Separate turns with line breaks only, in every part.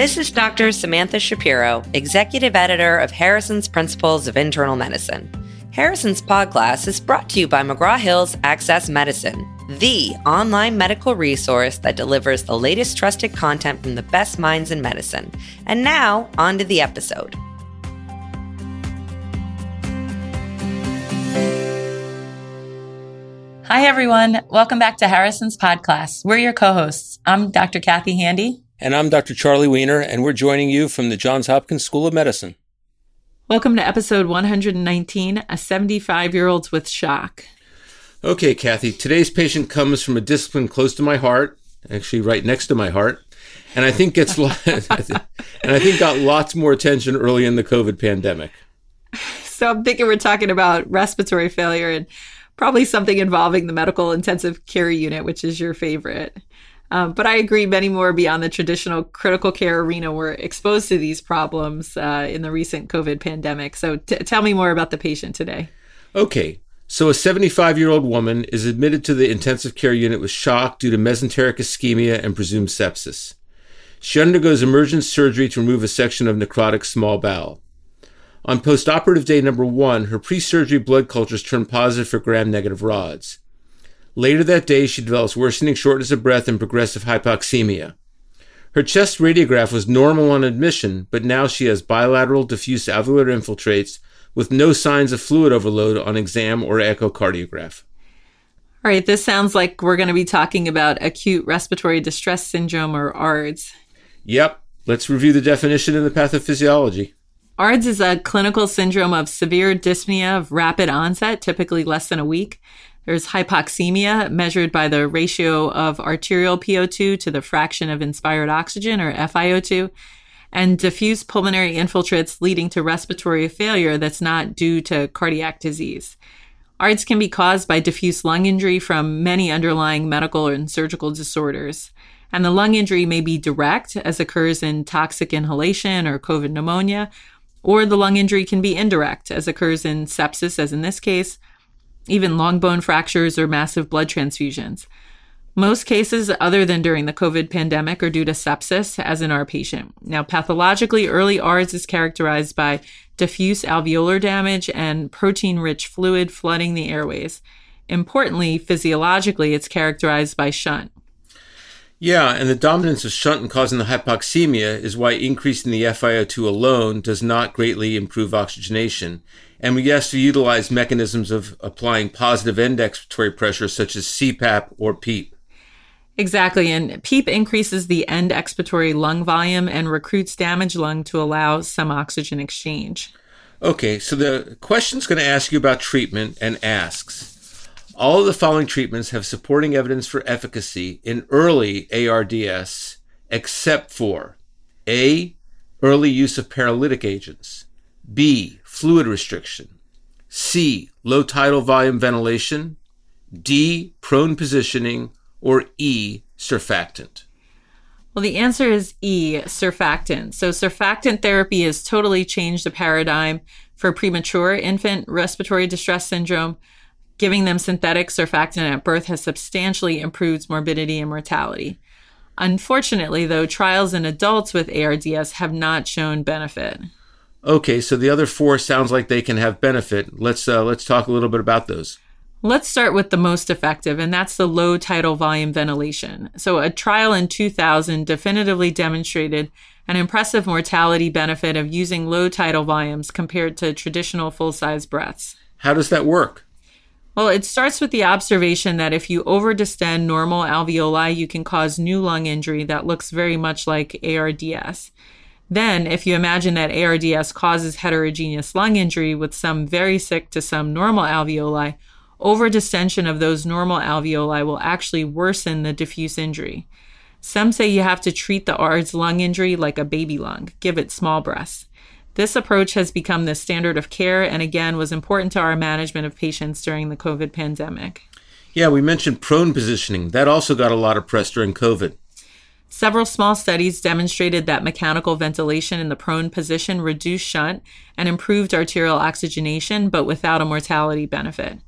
This is Dr. Samantha Shapiro, Executive Editor of Harrison's Principles of Internal Medicine. Harrison's Podclass is brought to you by McGraw Hill's Access Medicine, the online medical resource that delivers the latest trusted content from the best minds in medicine. And now, on to the episode.
Hi, everyone. Welcome back to Harrison's Podclass. We're your co hosts. I'm Dr. Kathy Handy.
And I'm Dr. Charlie Wiener, and we're joining you from the Johns Hopkins School of Medicine.
Welcome to episode 119 A 75 Year Olds with Shock.
Okay, Kathy, today's patient comes from a discipline close to my heart, actually right next to my heart, and I think gets and I think got lots more attention early in the COVID pandemic.
So I'm thinking we're talking about respiratory failure and probably something involving the medical intensive care unit, which is your favorite. Um, but I agree, many more beyond the traditional critical care arena were exposed to these problems uh, in the recent COVID pandemic. So t- tell me more about the patient today.
Okay, so, a 75 year old woman is admitted to the intensive care unit with shock due to mesenteric ischemia and presumed sepsis. She undergoes emergent surgery to remove a section of necrotic small bowel. On postoperative day number one, her pre surgery blood cultures turned positive for gram negative rods. Later that day, she develops worsening shortness of breath and progressive hypoxemia. Her chest radiograph was normal on admission, but now she has bilateral diffuse alveolar infiltrates with no signs of fluid overload on exam or echocardiograph.
All right, this sounds like we're going to be talking about acute respiratory distress syndrome or ARDS.
Yep, let's review the definition and the pathophysiology.
ARDS is a clinical syndrome of severe dyspnea of rapid onset, typically less than a week. There's hypoxemia, measured by the ratio of arterial PO2 to the fraction of inspired oxygen, or FiO2, and diffuse pulmonary infiltrates leading to respiratory failure that's not due to cardiac disease. ARDS can be caused by diffuse lung injury from many underlying medical and surgical disorders. And the lung injury may be direct, as occurs in toxic inhalation or COVID pneumonia, or the lung injury can be indirect, as occurs in sepsis, as in this case, even long bone fractures or massive blood transfusions. Most cases, other than during the COVID pandemic, are due to sepsis, as in our patient. Now, pathologically, early ARDS is characterized by diffuse alveolar damage and protein rich fluid flooding the airways. Importantly, physiologically, it's characterized by shunt.
Yeah, and the dominance of shunt in causing the hypoxemia is why increasing the FiO2 alone does not greatly improve oxygenation. And we have to utilize mechanisms of applying positive end expiratory pressure, such as CPAP or PEEP.
Exactly. And PEEP increases the end expiratory lung volume and recruits damaged lung to allow some oxygen exchange.
Okay, so the question is going to ask you about treatment and asks All of the following treatments have supporting evidence for efficacy in early ARDS, except for A. Early use of paralytic agents, B. Fluid restriction, C. Low tidal volume ventilation, D. Prone positioning, or E, surfactant?
Well, the answer is E, surfactant. So, surfactant therapy has totally changed the paradigm for premature infant respiratory distress syndrome. Giving them synthetic surfactant at birth has substantially improved morbidity and mortality. Unfortunately, though, trials in adults with ARDS have not shown benefit.
Okay, so the other four sounds like they can have benefit. Let's uh, let's talk a little bit about those.
Let's start with the most effective, and that's the low tidal volume ventilation. So, a trial in 2000 definitively demonstrated an impressive mortality benefit of using low tidal volumes compared to traditional full size breaths.
How does that work?
Well, it starts with the observation that if you overdistend normal alveoli, you can cause new lung injury that looks very much like ARDS. Then, if you imagine that ARDS causes heterogeneous lung injury with some very sick to some normal alveoli, Overdistension of those normal alveoli will actually worsen the diffuse injury. Some say you have to treat the ARDS lung injury like a baby lung, give it small breaths. This approach has become the standard of care and again was important to our management of patients during the COVID pandemic.
Yeah, we mentioned prone positioning. That also got a lot of press during COVID.
Several small studies demonstrated that mechanical ventilation in the prone position reduced shunt and improved arterial oxygenation, but without a mortality benefit.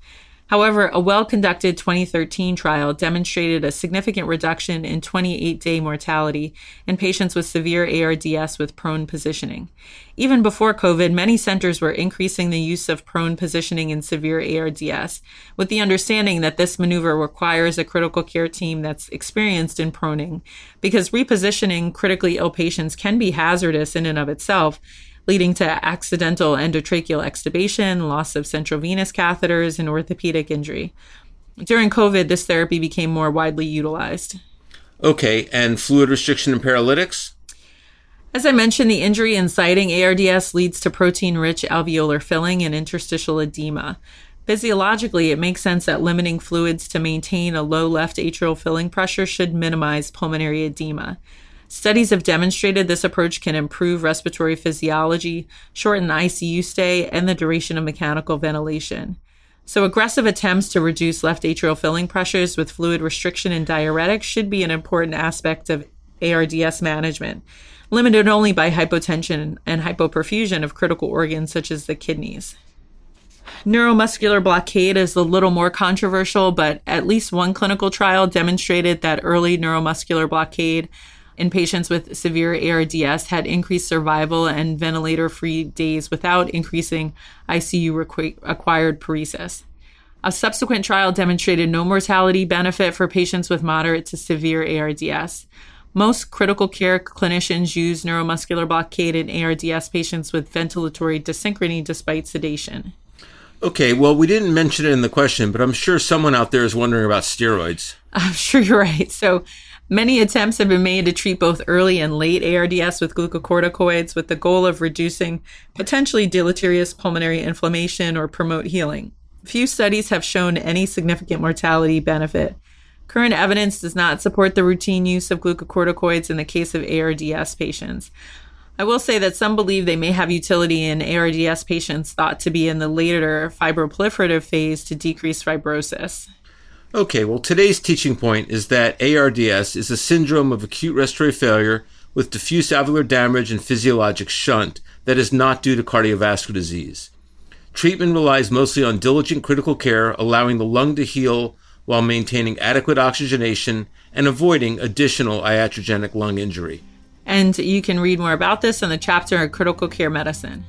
However, a well conducted 2013 trial demonstrated a significant reduction in 28 day mortality in patients with severe ARDS with prone positioning. Even before COVID, many centers were increasing the use of prone positioning in severe ARDS, with the understanding that this maneuver requires a critical care team that's experienced in proning, because repositioning critically ill patients can be hazardous in and of itself leading to accidental endotracheal extubation, loss of central venous catheters, and orthopedic injury. During COVID, this therapy became more widely utilized.
Okay, and fluid restriction and paralytics?
As I mentioned, the injury inciting ARDS leads to protein rich alveolar filling and interstitial edema. Physiologically, it makes sense that limiting fluids to maintain a low left atrial filling pressure should minimize pulmonary edema. Studies have demonstrated this approach can improve respiratory physiology, shorten ICU stay, and the duration of mechanical ventilation. So, aggressive attempts to reduce left atrial filling pressures with fluid restriction and diuretics should be an important aspect of ARDS management, limited only by hypotension and hypoperfusion of critical organs such as the kidneys. Neuromuscular blockade is a little more controversial, but at least one clinical trial demonstrated that early neuromuscular blockade in patients with severe ARDS had increased survival and ventilator free days without increasing ICU acquired paresis. A subsequent trial demonstrated no mortality benefit for patients with moderate to severe ARDS. Most critical care clinicians use neuromuscular blockade in ARDS patients with ventilatory dyssynchrony despite sedation.
Okay, well, we didn't mention it in the question, but I'm sure someone out there is wondering about steroids.
I'm sure you're right. So, Many attempts have been made to treat both early and late ARDS with glucocorticoids with the goal of reducing potentially deleterious pulmonary inflammation or promote healing. Few studies have shown any significant mortality benefit. Current evidence does not support the routine use of glucocorticoids in the case of ARDS patients. I will say that some believe they may have utility in ARDS patients thought to be in the later fibroproliferative phase to decrease fibrosis.
Okay, well, today's teaching point is that ARDS is a syndrome of acute respiratory failure with diffuse alveolar damage and physiologic shunt that is not due to cardiovascular disease. Treatment relies mostly on diligent critical care, allowing the lung to heal while maintaining adequate oxygenation and avoiding additional iatrogenic lung injury.
And you can read more about this in the chapter on critical care medicine.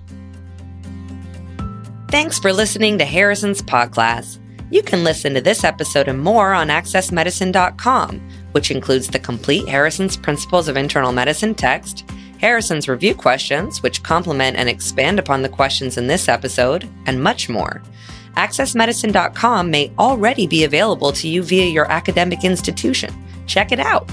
Thanks for listening to Harrison's Podclass. You can listen to this episode and more on accessmedicine.com, which includes the complete Harrison's Principles of Internal Medicine text, Harrison's review questions, which complement and expand upon the questions in this episode, and much more. AccessMedicine.com may already be available to you via your academic institution. Check it out.